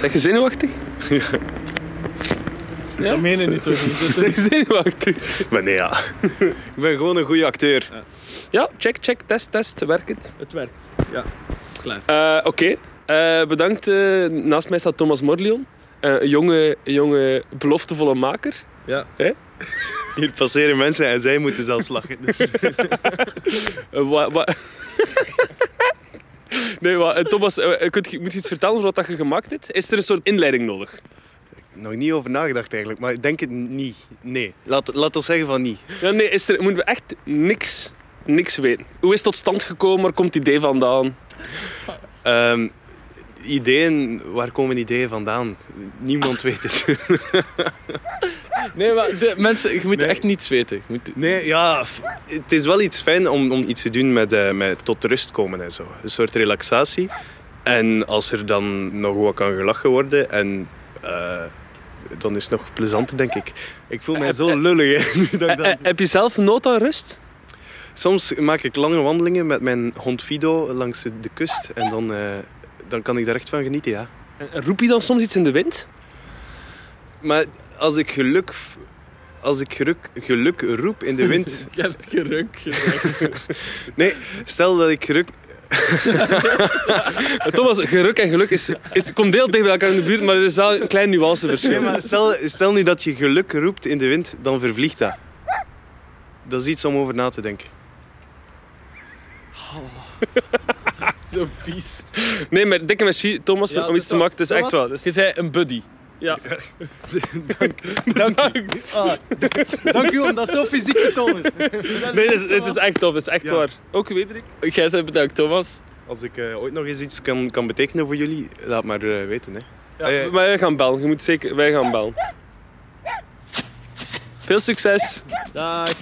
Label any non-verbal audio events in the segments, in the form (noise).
Zeg je zenuwachtig? Ja? Dat meen je niet toch? Zeg je zenuwachtig? Maar nee, ja. Ik ben gewoon een goede acteur. Ja, check, check, test, test. Werkt het? Het werkt. Ja, klaar. Eh, Oké, Eh, bedankt. eh, naast mij staat Thomas Morlion. Eh, een jonge, jonge, beloftevolle maker. Ja. Hier passeren mensen en zij moeten zelfs lachen. Dus. (laughs) Eh, wa- wa- nee, wa- eh, Thomas, eh, kunt je, moet je iets vertellen over wat je gemaakt hebt? Is er een soort inleiding nodig? Nog niet over nagedacht eigenlijk, maar ik denk het niet. Nee. Laat, laat ons zeggen van niet. Ja, nee, is er, moeten we echt niks, niks weten? Hoe is het tot stand gekomen? Waar komt het idee vandaan? Ehm, ideeën, waar komen ideeën vandaan? Niemand weet het. (laughs) Nee, maar de, mensen, je moet Nee. echt niets weten. Je moet, Nee, ja, het is wel iets fijn om, om iets te doen met, eh, met tot rust komen en zo. Een soort relaxatie. En als er dan nog wat kan gelachen worden en... eh, dan is het nog plezanter, denk ik. Ik voel mij zo lullig. (laughs) hè, Eh, heb je zelf nood aan rust? Soms maak ik lange wandelingen met mijn hond Fido langs de kust. En dan, dan kan ik daar echt van genieten, ja. En Roep je dan soms iets in de wind? Maar als ik geluk, als ik geluk, geluk roep in de wind... (laughs) je hebt geruk. (laughs) Nee, stel dat ik geluk... Eh, (laughs) Thomas, geruk en geluk is, is, komt heel dicht bij elkaar in de buurt, maar er is wel een klein nuanceverschil. Nee, maar stel, stel nu dat je geluk roept in de wind, dan vervliegt dat. Dat is iets om over na te denken. Zo vies. Nee, maar dikke merci, Thomas, Ja, om iets te maken. Het is echt. Het Je zei een buddy. Ja. (laughs) Dank u. Ah, dank u om dat zo fysiek te tonen. Nee, het is, het is echt tof. Het is echt Ja. waar. Ook Wederik? Jij zei bedankt, Thomas. Als ik eh, ooit nog eens iets kan, kan betekenen voor jullie, laat maar eh, weten. Hè. Ja, Eh, maar wij gaan bellen. Je moet zeker... Wij gaan bellen. Veel succes. Dag.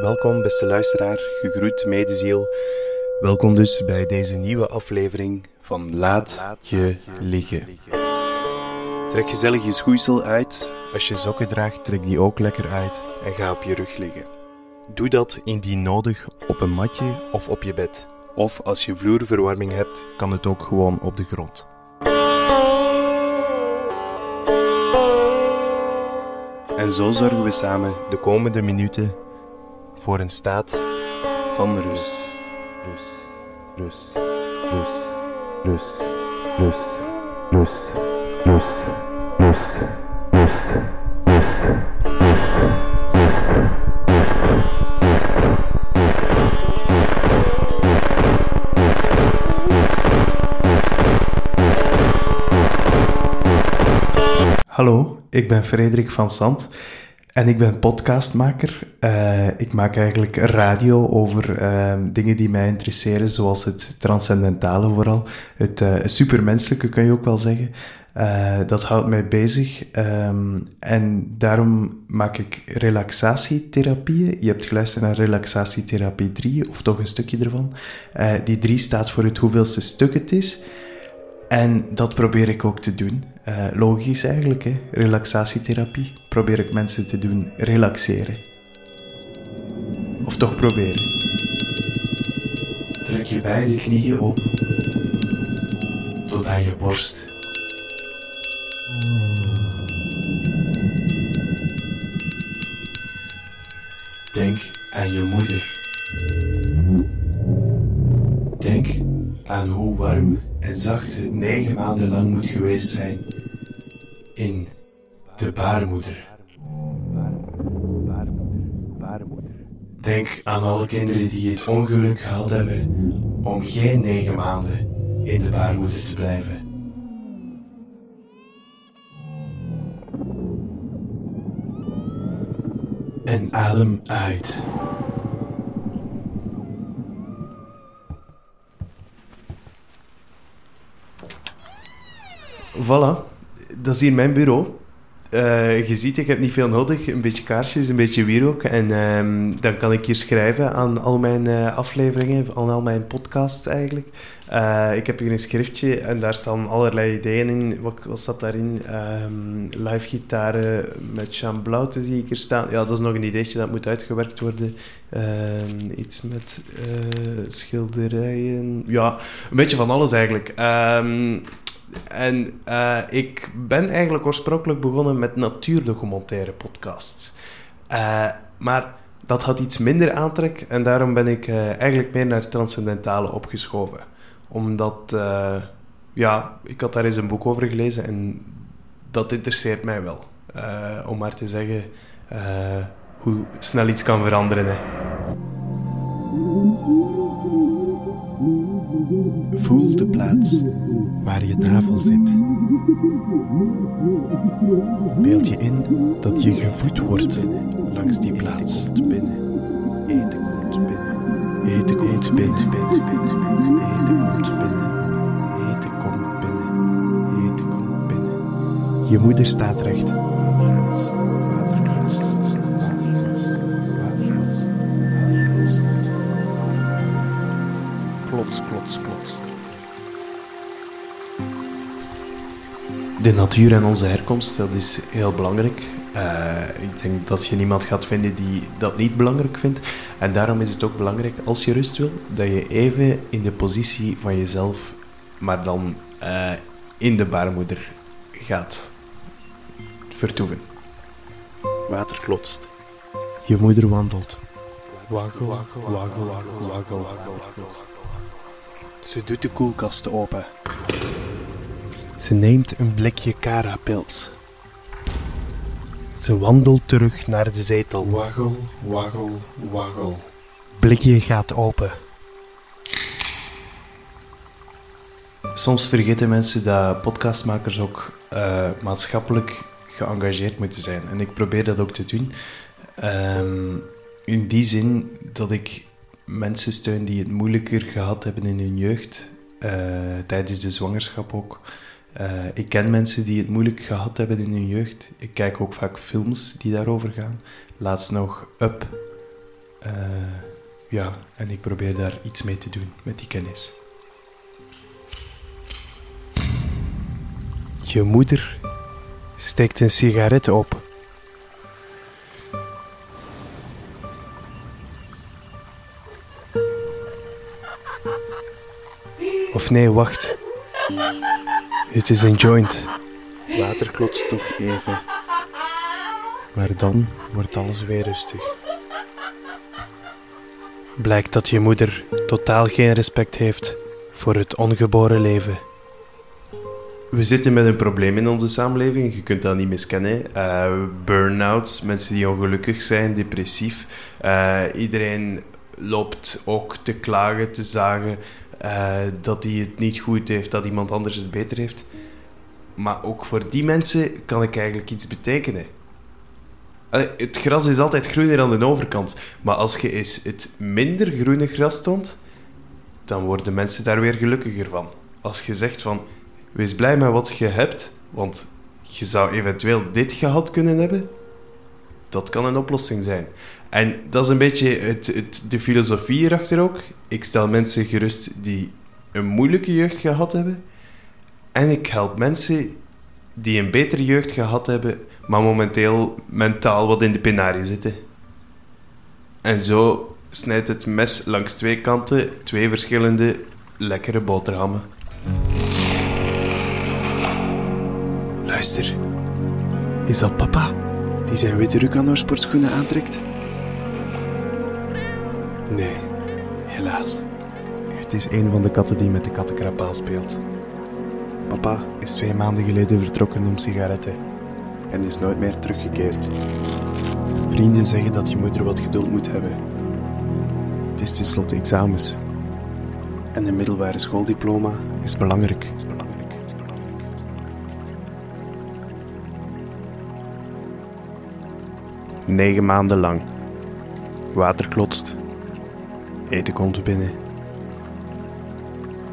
Welkom, beste luisteraar, gegroet medeziel. Welkom dus bij deze nieuwe aflevering van Laat, je liggen. Trek gezellig je schoeisel uit. Als je sokken draagt, trek die ook lekker uit en ga op je rug liggen. Doe dat indien nodig op een matje of op je bed. Of als je vloerverwarming hebt, kan het ook gewoon op de grond. En zo zorgen we samen de komende minuten voor een staat van rust. Hallo, ik ben Frederik van Sant en ik ben podcastmaker. Eh, ik maak eigenlijk radio over ehm, dingen die mij interesseren, zoals het transcendentale vooral. Het eh, supermenselijke kun je ook wel zeggen. Eh, dat houdt mij bezig Ehm, en daarom maak ik relaxatietherapieën. Je hebt geluisterd naar relaxatietherapie 3, of toch een stukje ervan. Die 3 staat voor het hoeveelste stuk het is. En dat probeer ik ook te doen. Eh, logisch eigenlijk, hè? relaxatietherapie. Probeer ik mensen te doen relaxeren. Of toch proberen. Trek je beide knieën op tot aan je borst. Denk aan je moeder. En zacht negen maanden lang moet geweest zijn in de baarmoeder. Denk aan alle kinderen die het ongeluk gehad hebben om geen negen maanden in de baarmoeder te blijven. En adem uit. Voilà, dat is hier mijn bureau. Eh, je ziet, ik heb niet veel nodig. Een beetje kaarsjes, een beetje wierook. En ehm, dan kan ik hier schrijven aan al mijn eh, afleveringen, aan al mijn podcasts eigenlijk. Eh, ik heb hier een schriftje en daar staan allerlei ideeën in. Wat, staat daarin? Ehm, live gitaren met Jean Blaute zie ik hier staan. Ja, dat is nog een ideetje dat moet uitgewerkt worden. Ehm, iets met schilderijen. Ja, een beetje van alles eigenlijk. En uh, ik ben eigenlijk oorspronkelijk begonnen met natuurdocumentaire podcasts. Uh, maar dat had iets minder aantrek en daarom ben ik uh, eigenlijk meer naar transcendentale opgeschoven. Omdat, ja, ik had daar eens een boek over gelezen en dat interesseert mij wel. om maar te zeggen hoe snel iets kan veranderen. Hè. Voel de plaats waar je navel zit. Beeld je in dat je gevoed wordt langs die plaats. Eten binnen. Eten komt binnen. Eten komt binnen. Eten komt binnen. Eten komt binnen. Eten komt binnen. Je moeder staat recht. Klots, klots, klots. De natuur en onze herkomst, dat is heel belangrijk. Uh, ik denk dat je niemand gaat vinden die dat niet belangrijk vindt. En daarom is het ook belangrijk, als je rust wil, dat je even in de positie van jezelf, maar dan uh, in de baarmoeder gaat vertoeven. Water klotst. Je moeder wandelt. Waggel, waggel, waggel, waggel, waggel, waggel. Ze doet de koelkast open. Ze neemt een blikje Cara-pils. Ze wandelt terug naar de zetel. Waggel, waggel, waggel. Blikje gaat open. Soms vergeten mensen dat podcastmakers ook uh, maatschappelijk geëngageerd moeten zijn. En ik probeer dat ook te doen. Um, in die zin dat ik mensen steun die het moeilijker gehad hebben in hun jeugd, uh, tijdens de zwangerschap ook. Uh, ik ken mensen die het moeilijk gehad hebben in hun jeugd. Ik kijk ook vaak films die daarover gaan. Laatst nog Up. Uh, ja, en ik probeer daar iets mee te doen met die kennis. Je moeder steekt een sigaret op. Of nee, wacht. Het is een joint. Water klotst nog even. Maar dan wordt alles weer rustig. Blijkt dat je moeder totaal geen respect heeft voor het ongeboren leven. We zitten met een probleem in onze samenleving, je kunt dat niet miskennen. Uh, burn-outs, mensen die ongelukkig zijn, depressief. Uh, iedereen loopt ook te klagen, te zagen uh, dat hij het niet goed heeft, dat iemand anders het beter heeft. Maar ook voor die mensen kan ik eigenlijk iets betekenen. Het gras is altijd groener aan de overkant. Maar als je eens het minder groene gras toont, dan worden mensen daar weer gelukkiger van. Als je zegt van, wees blij met wat je hebt, want je zou eventueel dit gehad kunnen hebben, dat kan een oplossing zijn. En dat is een beetje het, het, de filosofie hierachter ook. Ik stel mensen gerust die een moeilijke jeugd gehad hebben. En ik help mensen die een betere jeugd gehad hebben, maar momenteel mentaal wat in de penarie zitten. En zo snijdt het mes langs twee kanten twee verschillende lekkere boterhammen. Luister, is dat papa die zijn witte ruk aan haar sportschoenen aantrekt? Nee, helaas. Het is een van de katten die met de kattenkrapaal speelt. Papa is twee maanden geleden vertrokken om sigaretten en is nooit meer teruggekeerd. Vrienden zeggen dat je moeder wat geduld moet hebben. Het is tenslotte examens. En een middelbare schooldiploma is belangrijk. Is belangrijk. Is belangrijk. Is belangrijk. Negen maanden lang. Water klotst. Eten komt binnen.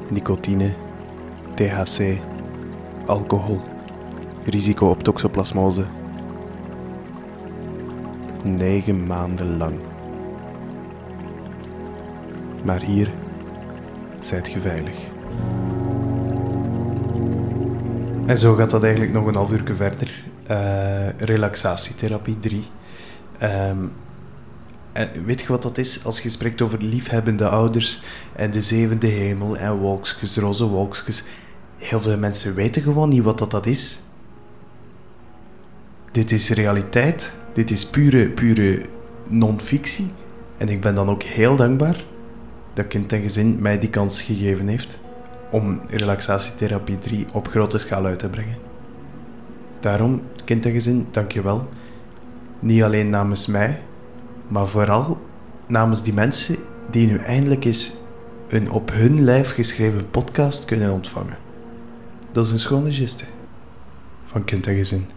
Nicotine, THC, alcohol, risico op toxoplasmose. Negen maanden lang. Maar hier zijt je veilig. En zo gaat dat eigenlijk nog een half uur verder. Uh, relaxatietherapie 3. Um, en weet je wat dat is? Als je spreekt over liefhebbende ouders en de zevende hemel en wolkjes, roze wolkjes. Heel veel mensen weten gewoon niet wat dat, dat is. Dit is realiteit. Dit is pure, pure non-fictie. En ik ben dan ook heel dankbaar dat Kind en Gezin mij die kans gegeven heeft om relaxatietherapie 3 op grote schaal uit te brengen. Daarom, Kind en Gezin, dank je wel. Niet alleen namens mij, maar vooral namens die mensen die nu eindelijk eens een op hun lijf geschreven podcast kunnen ontvangen. Dat is een schone geste van kind en gezin.